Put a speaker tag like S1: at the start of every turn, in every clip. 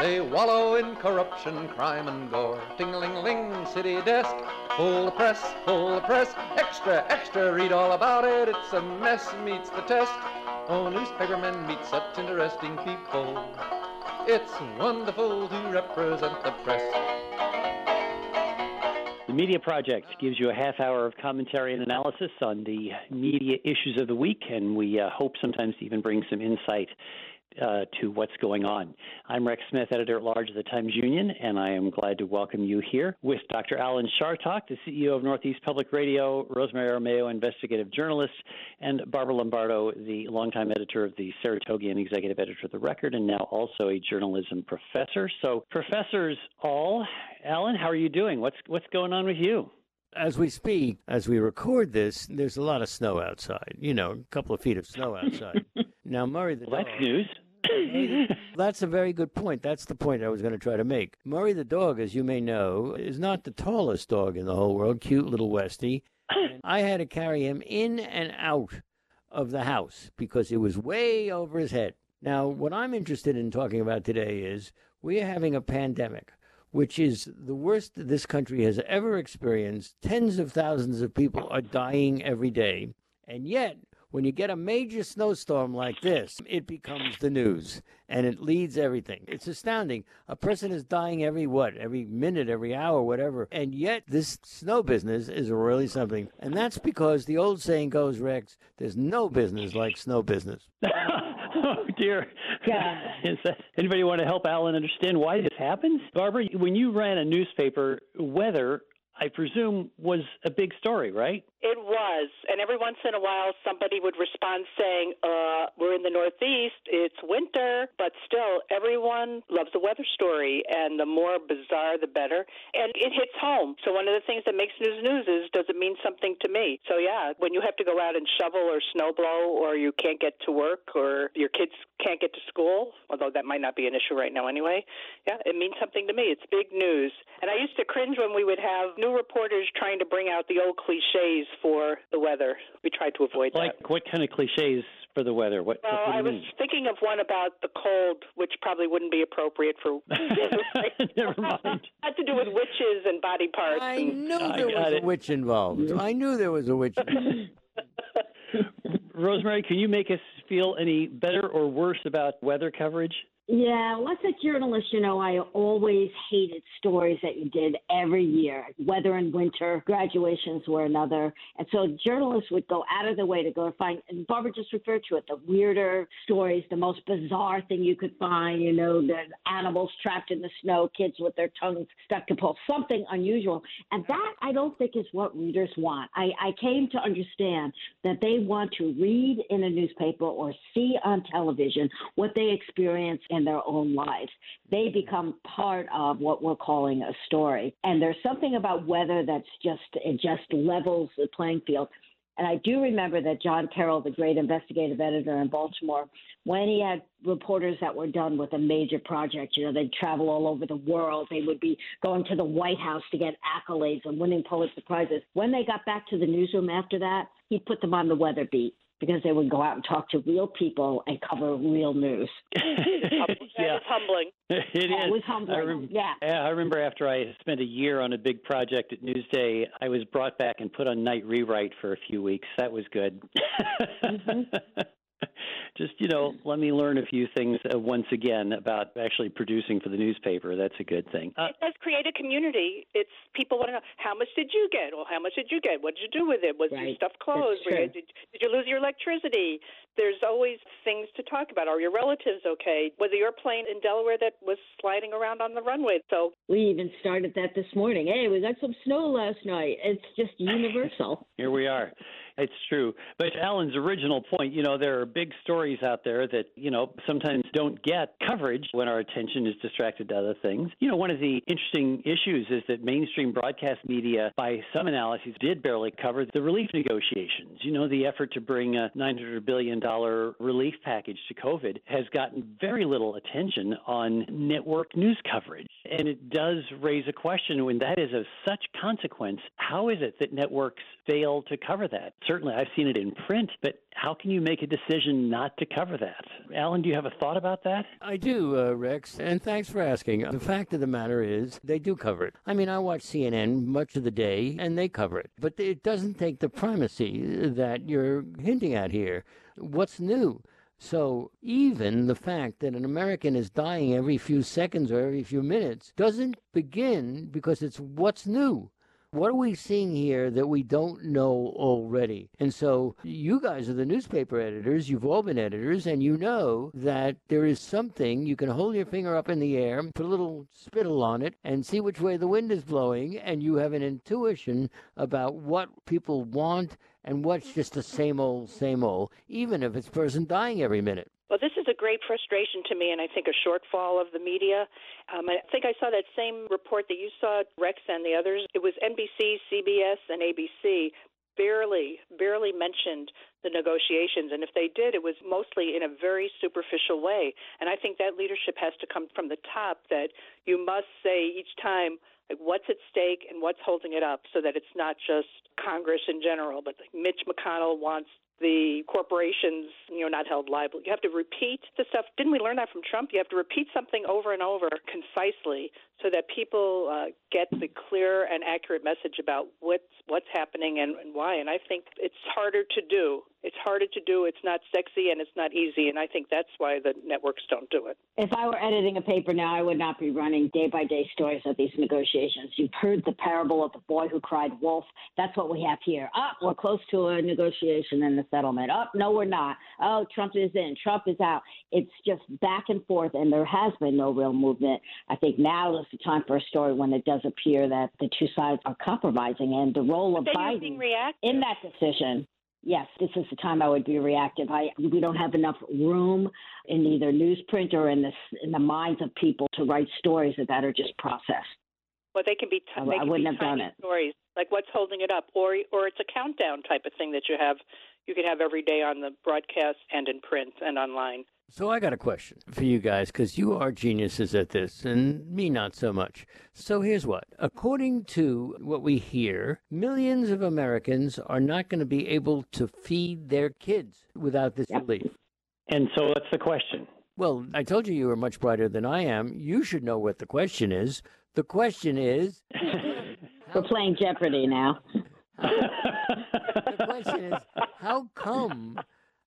S1: They wallow in corruption, crime, and gore. Ting-a-ling-ling, city desk, full the press, full the press. Extra, extra, read all about it. It's a mess, meets the test. Oh, newspapermen meet such interesting people. It's wonderful to represent the press.
S2: The Media Project gives you a half hour of commentary and analysis on the media issues of the week, and we uh, hope sometimes to even bring some insight uh, to what's going on. I'm Rex Smith, editor at large of the Times Union, and I am glad to welcome you here with Dr. Alan Chartock, the CEO of Northeast Public Radio, Rosemary Armao, investigative journalist, and Barbara Lombardo, the longtime editor of the Saratogian and executive editor of The Record, and now also a journalism professor. So, professors all, Alan, how are you doing? What's what's going on with you?
S3: As we speak, as we record this, there's a lot of snow outside. You know, a couple of feet of snow outside. now, Murray the
S2: well,
S3: dog.
S2: that's news.
S3: That's a very good point. That's the point I was going to try to make. Murray the dog, as you may know, is not the tallest dog in the whole world. Cute little Westie. I had to carry him in and out of the house because it was way over his head. Now, what I'm interested in talking about today is we are having a pandemic, which is the worst this country has ever experienced. Tens of thousands of people are dying every day. And yet, when you get a major snowstorm like this, it becomes the news and it leads everything. It's astounding. A person is dying every what? Every minute, every hour, whatever. And yet this snow business is really something. And that's because the old saying goes, Rex, there's no business like snow business.
S2: oh dear.
S4: Yeah.
S2: Is that, anybody want to help Alan understand why this happens? Barbara, when you ran a newspaper, weather, I presume, was a big story, right?
S4: It was. And every once in a while, somebody would respond saying, uh, We're in the Northeast, it's winter, but still, everyone loves a weather story, and the more bizarre, the better. And it hits home. So, one of the things that makes news news is does it mean something to me? So, yeah, when you have to go out and shovel or snow blow, or you can't get to work, or your kids can't get to school, although that might not be an issue right now anyway, yeah, it means something to me. It's big news. And I used to cringe when we would have new reporters trying to bring out the old cliches for the weather. We tried to avoid
S2: Like,
S4: that.
S2: Like what kind of cliches for the weather? What,
S4: Well,
S2: what
S4: I was
S2: mean?
S4: thinking of one about the cold, which probably wouldn't be appropriate for.
S2: Never mind.
S4: Had to do with witches and body parts.
S3: I
S4: and,
S3: knew there
S2: got
S3: was
S2: it.
S3: a witch involved. I knew there was a witch involved.
S2: Rosemary, can you make us feel any better or worse about weather coverage?
S5: Yeah, well, as a journalist, you know, I always hated stories that you did every year. Weather and winter, graduations were another. And so journalists would go out of their way to go find, and Barbara just referred to it, the weirder stories, the most bizarre thing you could find, you know, the animals trapped in the snow, kids with their tongues stuck to poles, something unusual. And that, I don't think, is what readers want. I, I came to understand that they want to read in a newspaper or see on television what they experience in their own lives. They mm-hmm. become part of what we're calling a story. And there's something about weather that's just, it just levels the playing field. And I do remember that John Carroll, the great investigative editor in Baltimore, when he had reporters that were done with a major project, you know, they'd travel all over the world. They would be going to the White House to get accolades and winning Pulitzer Prizes. When they got back to the newsroom after that, he'd put them on the weather beat because they would go out and talk to real people and cover real news.
S4: that
S2: yeah,
S4: was humbling.
S2: it is.
S5: It was
S2: I
S5: humbling.
S2: rem-
S5: yeah.
S2: Yeah, I remember after I spent a year on a big project at Newsday, I was brought back and put on night rewrite for a few weeks. That was good. Mm-hmm. Just, you know, let me learn a few things uh, once again about actually producing for the newspaper. That's a good thing. Uh,
S4: it does create a community. It's people want to know how much did you get, or how much did you get? What did you do with it? Was your stuff closed? You- did, did you lose your electricity? There's always things to talk about. Are your relatives okay? Was your plane in Delaware that was sliding around on the runway? So
S5: We even started that this morning. Hey, we got some snow last night. It's just universal.
S2: Here we are. It's true. But Alan's original point, you know, there are big stories out there that, you know, sometimes don't get coverage when our attention is distracted to other things. You know, one of the interesting issues is that mainstream broadcast media, by some analyses, did barely cover the relief negotiations. You know, the effort to bring a $900 billion relief package to COVID has gotten very little attention on network news coverage. And it does raise a question when that is of such consequence, how is it that networks fail to cover that? Certainly, I've seen it in print, but how can you make a decision not to cover that? Alan, do you have a thought about that?
S3: I do, uh, Rex, and thanks for asking. The fact of the matter is, they do cover it. I mean, I watch CNN much of the day, and they cover it. But it doesn't take the primacy that you're hinting at here. What's new? So even the fact that an American is dying every few seconds or every few minutes doesn't begin because it's what's new. What are we seeing here that we don't know already? And so you guys are the newspaper editors, you've all been editors, and you know that there is something you can hold your finger up in the air, put a little spittle on it, and see which way the wind is blowing, and you have an intuition about what people want and what's just the same old, same old, even if it's person dying every minute.
S4: Well, this is a great frustration to me, and I think a shortfall of the media. Um, I think I saw that same report that you saw, Rex, and the others. It was NBC, CBS, and ABC barely, barely mentioned the negotiations. And if they did, it was mostly in a very superficial way. And I think that leadership has to come from the top that you must say each time, like, what's at stake and what's holding it up so that it's not just Congress in general, but like Mitch McConnell wants the corporations, you know, not held liable. You have to repeat the stuff. Didn't we learn that from Trump? You have to repeat something over and over concisely so that people uh, get the clear and accurate message about what's what's happening and, and why. And I think it's harder to do. It's harder to do. It's not sexy and it's not easy. And I think that's why the networks don't do it.
S5: If I were editing a paper now, I would not be running day by day stories of these negotiations. You've heard the parable of the boy who cried wolf. That's what we have here. Up, oh, we're close to a negotiation and a settlement. Up, oh, no, we're not. Oh, Trump is in. Trump is out. It's just back and forth, and there has been no real movement. I think now is the time for a story when it does appear that the two sides are compromising, and the role
S4: of
S5: Biden
S4: in
S5: that decision yes, this is the time I would be reactive. I we don't have enough room in either newsprint or in the in the minds of people to write stories that are just processed.
S4: Well, they can be. T- oh,
S5: I,
S4: they
S5: can
S4: I
S5: wouldn't have done it.
S4: Stories like what's holding it up, or or it's a countdown type of thing that you have. You can have every day on the broadcast and in print and online.
S3: So I got a question for you guys because you are geniuses at this and me not so much. So here's what. According to what we hear, millions of Americans are not going to be able to feed their kids without this
S5: yep.
S3: relief.
S2: And so that's the question.
S3: Well, I told you you were much brighter than I am. You should know what the question is. The question is
S5: We're playing Jeopardy now.
S3: the question is how come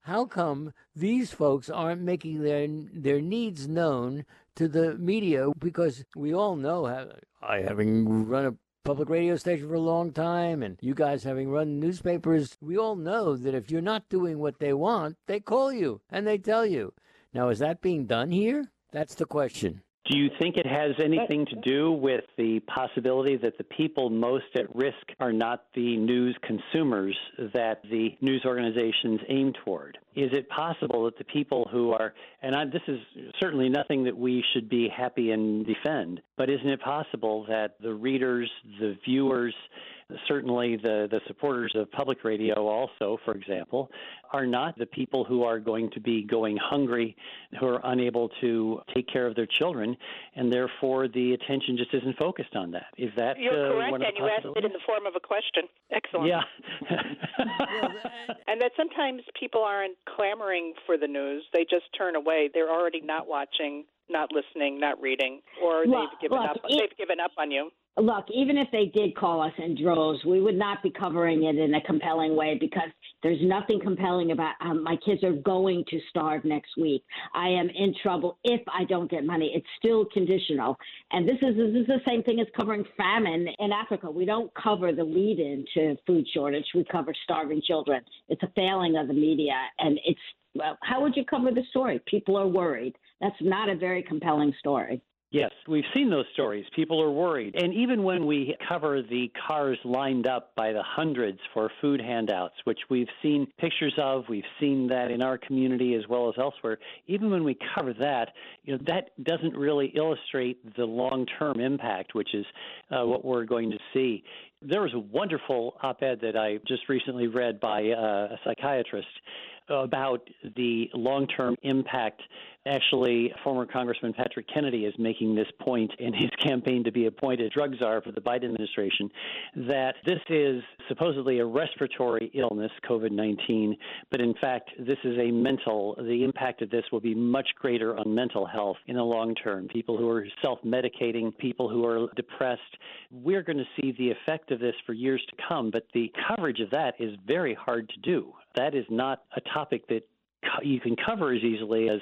S3: how come these folks aren't making their their needs known to the media? Because we all know, I having run a public radio station for a long time, and you guys having run newspapers, we all know that if you're not doing what they want, they call you and they tell you. Now, is that being done here? That's the question.
S2: Do you think it has anything to do with the possibility that the people most at risk are not the news consumers that the news organizations aim toward? Is it possible that the people who are, and I, this is certainly nothing that we should be happy and defend, but isn't it possible that the readers, the viewers, certainly the, the supporters of public radio also, for example, are not the people who are going to be going hungry, who are unable to take care of their children, and therefore the attention just isn't focused on that. Is that
S4: You're
S2: uh,
S4: correct,
S2: one of
S4: and you asked it in the form of a question. Excellent.
S2: Yeah.
S4: and that sometimes people aren't clamoring for the news; they just turn away. They're already not watching, not listening, not reading, or
S5: well,
S4: they've given
S5: look,
S4: up.
S5: It,
S4: they've given up on you.
S5: Look, even if they did call us in droves, we would not be covering it in a compelling way because there's nothing compelling about um, my kids are going to starve next week. I am in trouble if I don't get money. It's still conditional, and this is this is the same thing as covering famine in Africa. We don't cover the lead in to food shortage. We cover starving children. It's a failing of the media, and it's well, how would you cover the story? People are worried. That's not a very compelling story.
S2: Yes, we've seen those stories. People are worried. And even when we cover the cars lined up by the hundreds for food handouts, which we've seen pictures of, we've seen that in our community as well as elsewhere, even when we cover that, you know, that doesn't really illustrate the long term impact, which is uh, what we're going to see. There was a wonderful op ed that I just recently read by uh, a psychiatrist about the long term impact. Actually, former Congressman Patrick Kennedy is making this point in his campaign to be appointed drug czar for the Biden administration that this is supposedly a respiratory illness, COVID 19, but in fact, this is a mental, the impact of this will be much greater on mental health in the long term. People who are self medicating, people who are depressed, we're going to see the effect of this for years to come, but the coverage of that is very hard to do that is not a topic that you can cover as easily as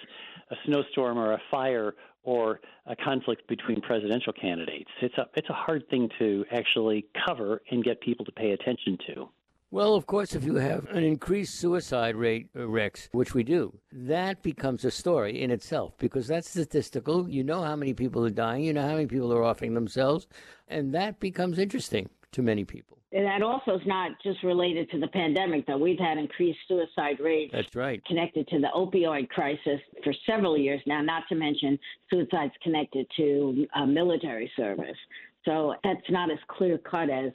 S2: a snowstorm or a fire or a conflict between presidential candidates. It's a it's a hard thing to actually cover and get people to pay attention to.
S3: Well, of course, if you have an increased suicide rate, uh, Rex, which we do, that becomes a story in itself because that's statistical. You know how many people are dying, you know how many people are offing themselves, and that becomes interesting to many people.
S5: And that also is not just related to the pandemic, though. We've had increased suicide rates.
S3: That's right.
S5: Connected to the opioid crisis for several years now, not to mention suicides connected to uh, military service. So that's not as clear cut as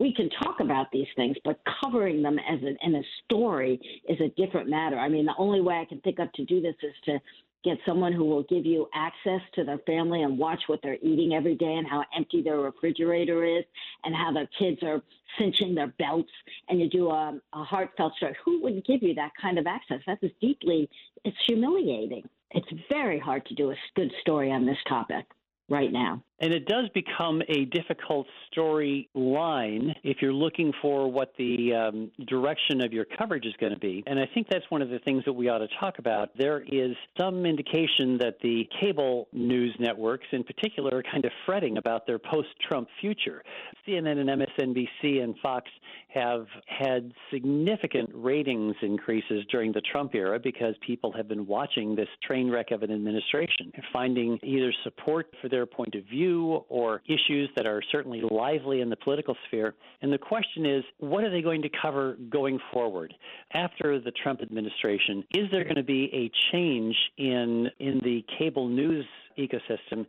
S5: we can talk about these things, but covering them as an, in a story is a different matter. I mean, the only way I can think of to do this is to get someone who will give you access to their family and watch what they're eating every day and how empty their refrigerator is and how their kids are cinching their belts and you do a, a heartfelt story. Who would give you that kind of access? That is deeply it's humiliating. It's very hard to do a good story on this topic right now
S2: and it does become a difficult storyline if you're looking for what the um, direction of your coverage is going to be. And I think that's one of the things that we ought to talk about. There is some indication that the cable news networks, in particular, are kind of fretting about their post Trump future. CNN and MSNBC and Fox have had significant ratings increases during the Trump era because people have been watching this train wreck of an administration finding either support for their point of view or issues that are certainly lively in the political sphere. And the question is, what are they going to cover going forward after the Trump administration? Is there going to be a change in in the cable news ecosystem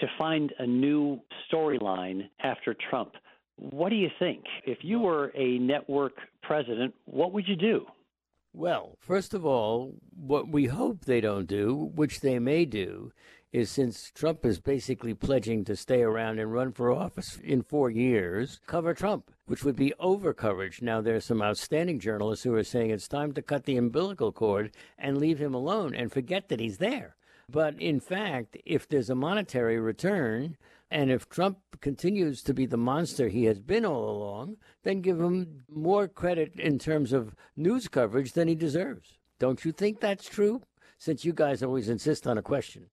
S2: to find a new storyline after Trump? What do you think? If you were a network president, what would you do?
S3: Well, first of all, what we hope they don't do, which they may do, is since Trump is basically pledging to stay around and run for office in four years, cover Trump, which would be over coverage. Now, there's some outstanding journalists who are saying it's time to cut the umbilical cord and leave him alone and forget that he's there. But in fact, if there's a monetary return, and if Trump continues to be the monster he has been all along, then give him more credit in terms of news coverage than he deserves. Don't you think that's true? Since you guys always insist on a question.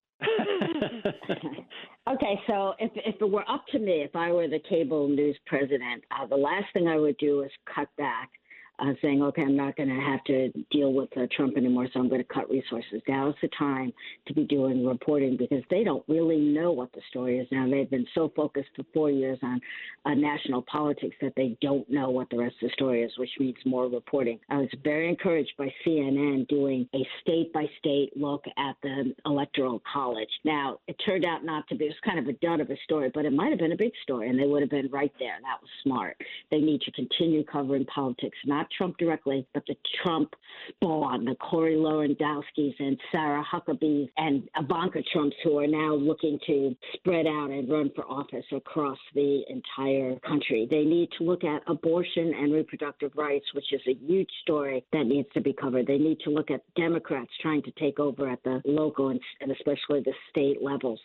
S5: okay, so if if it were up to me, if I were the cable news president, uh, the last thing I would do is cut back uh, saying, okay, I'm not going to have to deal with uh, Trump anymore, so I'm going to cut resources. Now is the time to be doing reporting because they don't really know what the story is now. They've been so focused for four years on uh, national politics that they don't know what the rest of the story is, which means more reporting. I was very encouraged by CNN doing a state by state look at the Electoral College. Now, it turned out not to be, it was kind of a dud of a story, but it might have been a big story, and they would have been right there. That was smart. They need to continue covering politics, not not Trump directly, but the Trump spawn, the Corey Lewandowskis and Sarah Huckabees and Ivanka Trumps, who are now looking to spread out and run for office across the entire country. They need to look at abortion and reproductive rights, which is a huge story that needs to be covered. They need to look at Democrats trying to take over at the local and, and especially the state levels.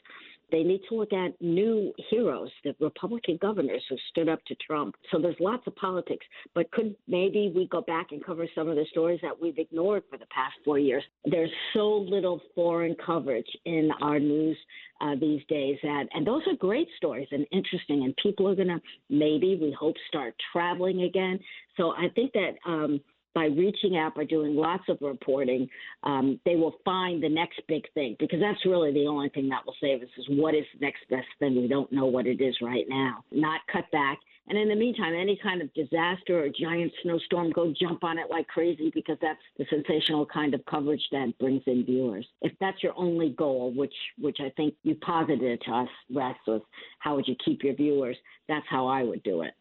S5: They need to look at new heroes, the Republican governors who stood up to Trump. So there's lots of politics, but could maybe we go back and cover some of the stories that we've ignored for the past four years? There's so little foreign coverage in our news uh, these days that, and those are great stories and interesting, and people are going to maybe, we hope, start traveling again. So I think that um, by reaching out, by doing lots of reporting, um, they will find the next big thing because that's really the only thing that will save us is what is the next best thing. We don't know what it is right now. Not cut back. And in the meantime, any kind of disaster or giant snowstorm, go jump on it like crazy because that's the sensational kind of coverage that brings in viewers. If that's your only goal, which which I think you posited to us, Rex, was how would you keep your viewers? That's how I would do it.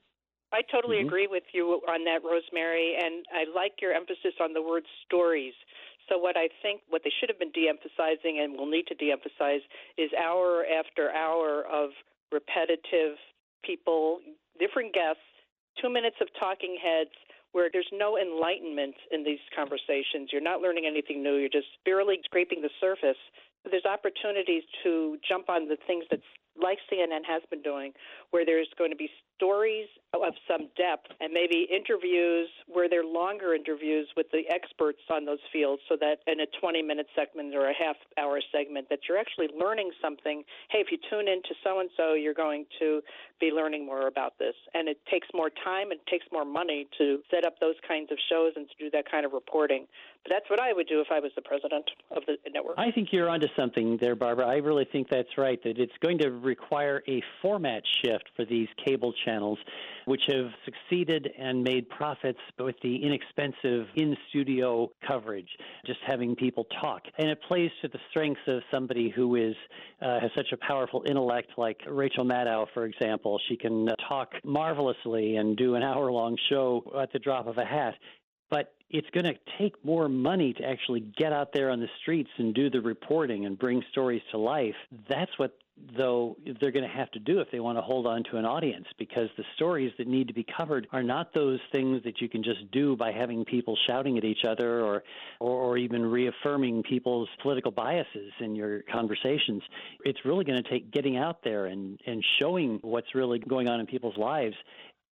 S4: I totally
S5: mm-hmm.
S4: agree with you on that, Rosemary, and I like your emphasis on the word stories. So what I think what they should have been de-emphasizing and will need to de-emphasize is hour after hour of repetitive people, different guests, two minutes of talking heads where there's no enlightenment in these conversations. You're not learning anything new. You're just barely scraping the surface. There's opportunities to jump on the things that like CNN has been doing, where there's going to be stories of some depth and maybe interviews where they're longer interviews with the experts on those fields so that in a 20 minute segment or a half hour segment that you're actually learning something. Hey if you tune in to so and so you're going to be learning more about this. And it takes more time and it takes more money to set up those kinds of shows and to do that kind of reporting that's what I would do if I was the president of the network
S2: I think you're onto something there Barbara I really think that's right that it's going to require a format shift for these cable channels, which have succeeded and made profits with the inexpensive in studio coverage, just having people talk. And it plays to the strengths of somebody who is uh, has such a powerful intellect, like Rachel Maddow, for example. She can uh, talk marvelously and do an hour long show at the drop of a hat but it's going to take more money to actually get out there on the streets and do the reporting and bring stories to life. That's what though they're going to have to do if they want to hold on to an audience because the stories that need to be covered are not those things that you can just do by having people shouting at each other or or, even reaffirming people's political biases in your conversations it's really going to take getting out there and and showing what's really going on in people's lives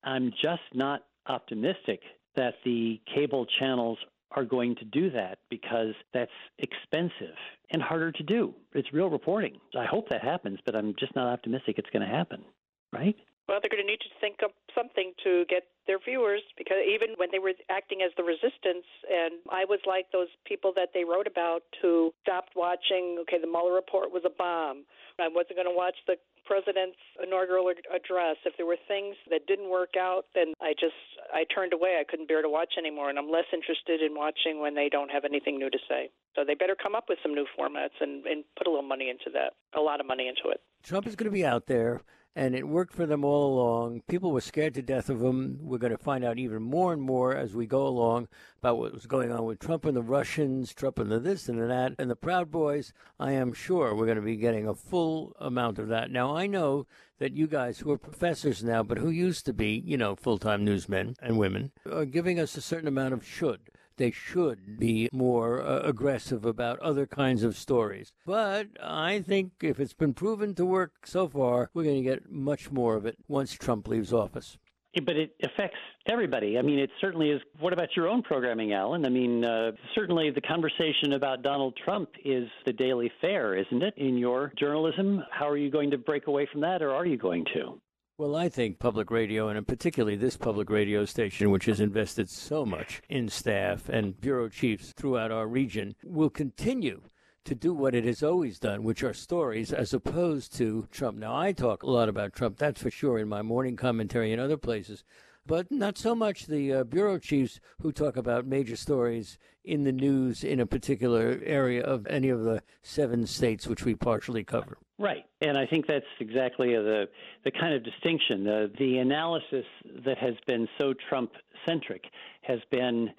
S2: i'm just not optimistic that the cable channels are going to do that because that's expensive and harder to do. It's real reporting. I hope that happens, but I'm just not optimistic it's going to happen, right?
S4: Well, they're going to need to think up something to get their viewers because even when they were acting as the resistance, and I was like those people that they wrote about who stopped watching, okay, the Mueller report was a bomb. I wasn't going to watch the president's inaugural address. If there were things that didn't work out, then I just I turned away. I couldn't bear to watch anymore, and I'm less interested in watching when they don't have anything new to say. So they better come up with some new formats and, and put a little money into that, a lot of money into it.
S3: Trump is going to be out there and it worked for them all along. People were scared to death of him. We're going to find out even more and more as we go along about what was going on with Trump and the Russians, Trump and the this and the that, and the Proud Boys. I am sure we're going to be getting a full amount of that. Now, I know that you guys who are professors now, but who used to be, you know, full time newsmen and women, are giving us a certain amount of should they should be more uh, aggressive about other kinds of stories. But I think if it's been proven to work so far, we're going to get much more of it once Trump leaves office.
S2: but it affects everybody. I mean, it certainly is. What about your own programming, Alan? I mean, uh, certainly the conversation about Donald Trump is the daily fare, isn't it, in your journalism? How are you going to break away from that, or are you going to?
S3: Well, I think public radio, and particularly this public radio station, which has invested so much in staff and bureau chiefs throughout our region, will continue to do what it has always done, which are stories, as opposed to Trump. Now, I talk a lot about Trump, that's for sure, in my morning commentary and other places but not so much the uh, bureau chiefs who talk about major stories in the news in a particular area of any of the seven states which we partially cover.
S2: Right, and I think that's exactly the the kind of distinction. The the analysis that has been so Trump centric has been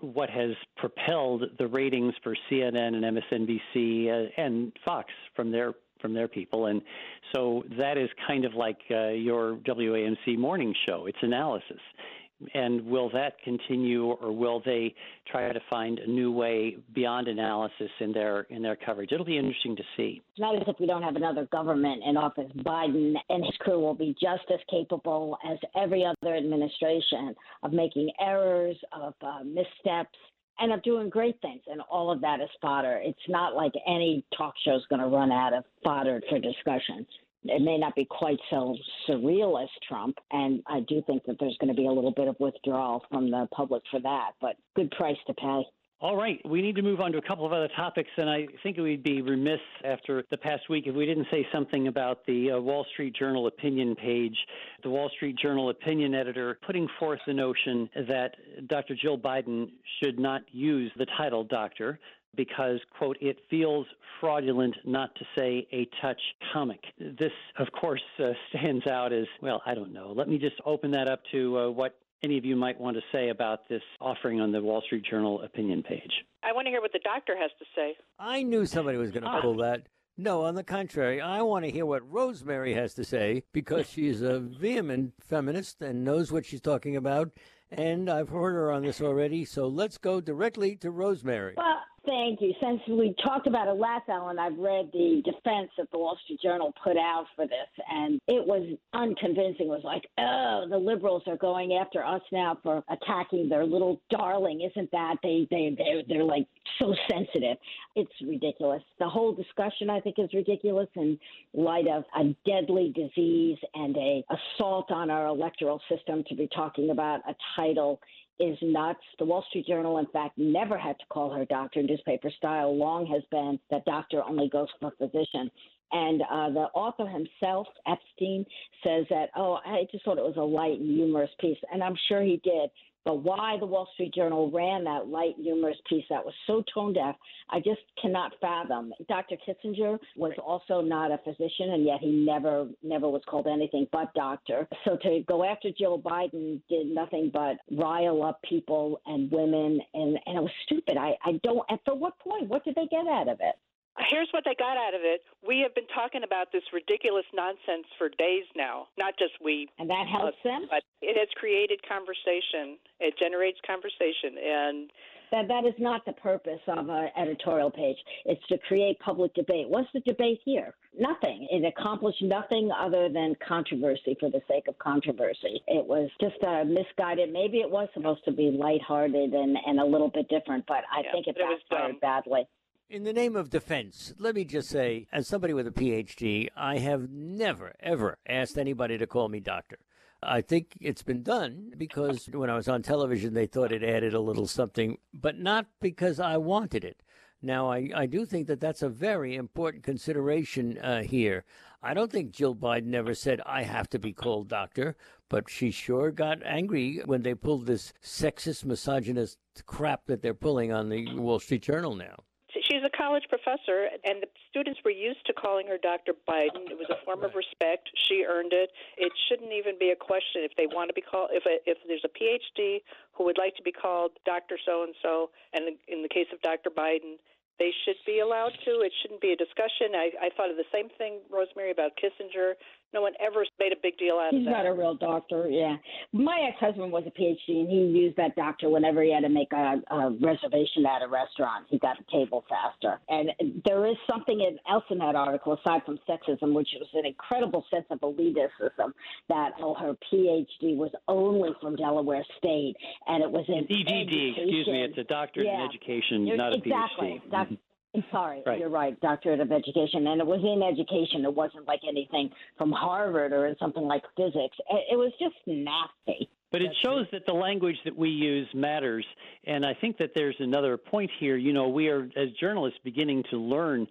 S2: what has propelled the ratings for CNN and MSNBC uh, and Fox from their from their people. And so that is kind of like uh, your WAMC morning show. It's analysis. And will that continue, or will they try to find a new way beyond analysis in their in their coverage? It'll be interesting to see.
S5: It's not as if we don't have another government in office. Biden and his crew will be just as capable as every other administration of making errors, of uh, missteps, and of doing great things. And all of that is fodder. It's not like any talk show is going to run out of fodder for discussion. it may not be quite so surreal as Trump. And I do think that there's going to be a little bit of withdrawal from the public for that, but good price to pay.
S2: All right, we need to move on to a couple of other topics, and I think we'd be remiss after the past week if we didn't say something about the uh, Wall Street Journal opinion page. The Wall Street Journal opinion editor putting forth the notion that Dr. Jill Biden should not use the title doctor because, quote, it feels fraudulent, not to say a touch comic. This, of course, uh, stands out as, well, I don't know. Let me just open that up to uh, what any of you might want to say about this offering on the Wall Street Journal opinion page.
S4: I want to hear what the doctor has to say.
S3: I knew somebody was going to ah. pull that. No, on the contrary, I want to hear what Rosemary has to say because she's a vehement feminist and knows what she's talking about. And I've heard her on this already, so let's go directly to Rosemary.
S5: Well, Thank you. Since we talked about it last, Alan, I've read the defense that the Wall Street Journal put out for this, and it was unconvincing. It was like, oh, the liberals are going after us now for attacking their little darling. Isn't that they they they're, they're like so sensitive? It's ridiculous. The whole discussion, I think, is ridiculous in light of a deadly disease and a assault on our electoral system to be talking about a title is nuts. The Wall Street Journal, in fact, never had to call her doctor. Newspaper style long has been that doctor only goes for physician. And uh, the author himself, Epstein, says that, oh, I just thought it was a light and humorous piece. And I'm sure he did. But why the Wall Street Journal ran that light, humorous piece that was so tone deaf, I just cannot fathom. Dr. Kissinger was also not a physician, and yet he never, never was called anything but doctor. So to go after Joe Biden did nothing but rile up people and women, and, and it was stupid. I, I don't. And for what point? What did they get out of it?
S4: Here's what they got out of it. We have been talking about this ridiculous nonsense for days now. Not just we.
S5: And that helps uh, them?
S4: But it has created conversation. It generates conversation. And
S5: that that is not the purpose of an editorial page. It's to create public debate. What's the debate here? Nothing. It accomplished nothing other than controversy for the sake of controversy. It was just a misguided. Maybe it was supposed to be lighthearted and and a little bit different, but I
S4: yeah,
S5: think it
S4: backfired
S5: badly.
S3: In the name of defense, let me just say, as somebody with a PhD, I have never, ever asked anybody to call me doctor. I think it's been done because when I was on television, they thought it added a little something, but not because I wanted it. Now, I, I do think that that's a very important consideration uh, here. I don't think Jill Biden ever said, I have to be called doctor, but she sure got angry when they pulled this sexist, misogynist crap that they're pulling on the Wall Street Journal now.
S4: She's a college professor, and the students were used to calling her Dr. Biden. It was a form of respect. She earned it. It shouldn't even be a question if they want to be called. If a, if there's a PhD who would like to be called Dr. So and So, and in the case of Dr. Biden, they should be allowed to. It shouldn't be a discussion. I, I thought of the same thing, Rosemary, about Kissinger. No one ever made a big deal out
S5: He's
S4: of that.
S5: He's not a real doctor, yeah. My ex husband was a PhD, and he used that doctor whenever he had to make a, a reservation at a restaurant. He got a table faster. And there is something else in that article, aside from sexism, which was an incredible sense of elitism, that oh, her PhD was only from Delaware State, and it was in
S2: DGD, excuse me, it's a doctorate
S5: yeah.
S2: in education,
S5: You're,
S2: not a
S5: exactly.
S2: PhD.
S5: Doc- I'm sorry,
S2: right.
S5: you're right, doctorate of education, and it was in education. It wasn't like anything from Harvard or in something like physics. It was just nasty.
S2: But it shows that the language that we use matters. And I think that there's another point here. You know, we are, as journalists, beginning to learn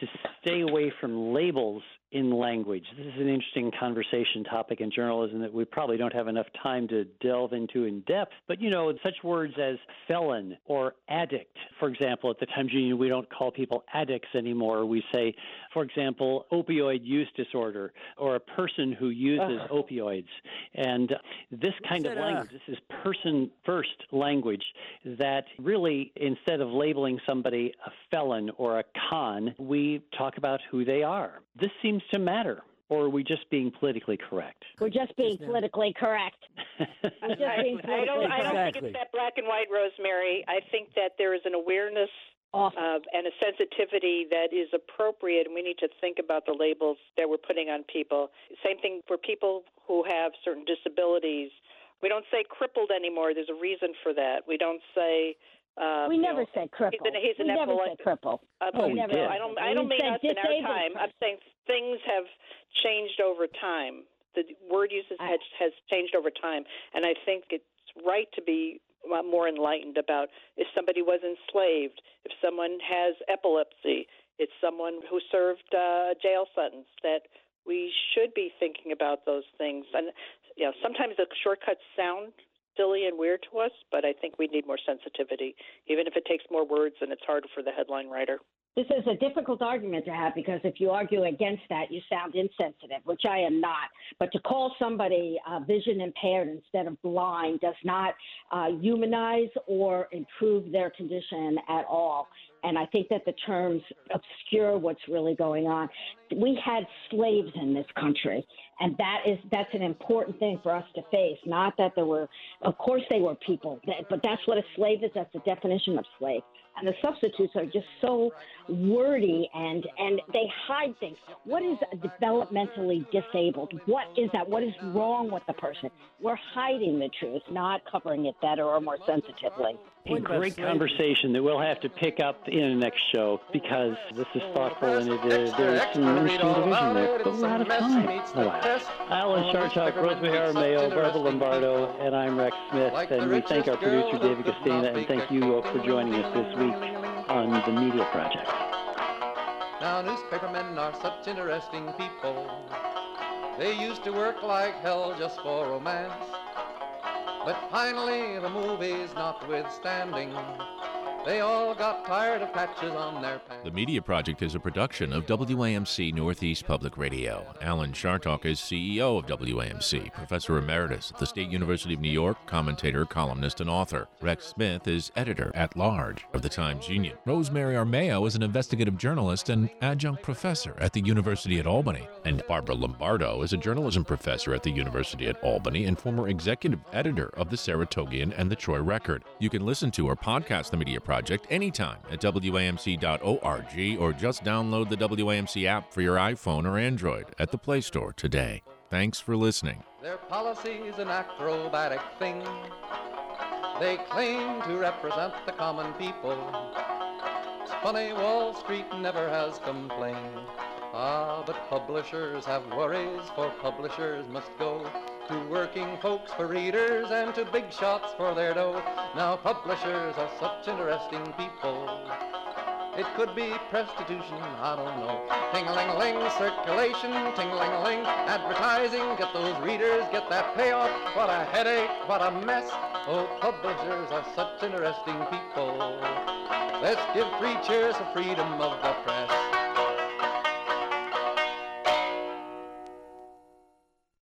S2: to stay away from labels in language. This is an interesting conversation topic in journalism that we probably don't have enough time to delve into in depth. But, you know, such words as felon or addict, for example, at the Times Union, we don't call people addicts anymore. We say, for example, opioid use disorder or a person who uses uh. opioids. And this kind of language, this is person first language that really, instead of labeling somebody a felon or a con, we talk about who they are. This seems seems to matter? Or are we just being politically correct?
S5: We're just being just politically correct.
S4: I, I, don't, I don't think it's that black and white, Rosemary. I think that there is an awareness uh, and a sensitivity that is appropriate, and we need to think about the labels that we're putting on people. Same thing for people who have certain disabilities. We don't say crippled anymore. There's a reason for that. We don't say Uh,
S5: we
S4: you
S5: never
S4: know,
S5: said cripple.
S4: He's an, he's
S5: we
S4: an
S5: never
S4: epileptic.
S5: said cripple.
S4: Uh,
S2: Oh, we
S4: no,
S2: did.
S4: I don't. I don't mean
S5: said
S4: us in our
S5: disabled
S4: time. I'm saying things have changed over time. The word usage
S5: I-
S4: has, has changed over time, and I think it's right to be uh, more enlightened about if somebody was enslaved, if someone has epilepsy, it's someone who served uh, a jail sentence. That we should be thinking about those things, and you know, sometimes the shortcuts sound silly and weird to us, but I think we need more sensitivity, even if it takes more words and it's harder for the headline writer.
S5: This is a difficult argument to have because if you argue against that, you sound insensitive, which I am not. But to call somebody uh, vision impaired instead of blind does not uh, humanize or improve their condition at all. And I think that the terms obscure what's really going on. We had slaves in this country, and that is that's an important thing for us to face. Not that there were, of course, they were people, but that's what a slave is. That's the definition of slave and the substitutes are just so wordy and and they hide things. What is developmentally disabled? What is that? What is wrong with the person? We're hiding the truth, not covering it better or more sensitively.
S2: A great conversation that we'll have to pick up in the next show because this is thoughtful and it, uh, there's some interesting division there. But we're out of time. Alas. Alan Chartock, Rosemary Armao, Barbara Lombardo, and I'm Rex Smith. And we thank our producer, David Guistina, and thank you all for joining us this week on the Media Project.
S1: Now, newspapermen are such interesting people. They used to work like hell just for romance. But finally, the movies notwithstanding, they all got tired of patches on their pants.
S6: The Media Project is a production of WAMC Northeast Public Radio. Alan Chartock is CEO of WAMC, Professor Emeritus at the State University of New York, commentator, columnist, and author. Rex Smith is editor at large of the Times Union.
S7: Rosemary Armao is an investigative journalist and adjunct professor at the University at Albany.
S6: And Barbara Lombardo is a journalism professor at the University at Albany and former executive editor of the Saratogian and the Troy Record. You can listen to or podcast the Media Project anytime at WAMC.org or just download the WAMC app for your iPhone or Android at the Play Store today. Thanks for listening.
S1: Their policy's an acrobatic thing. They claim to represent the common people. It's funny, Wall Street never has complained. Ah, but publishers have worries, for publishers must go to working folks for readers and to big shots for their dough. Now, publishers are such interesting people. It could be prostitution, I don't know. Ting-a-ling-a-ling, circulation, ting-a-ling-a-ling, advertising, get those readers, get that payoff. What a headache, what a mess. Oh, publishers are such interesting people. Let's give three cheers for freedom of the press.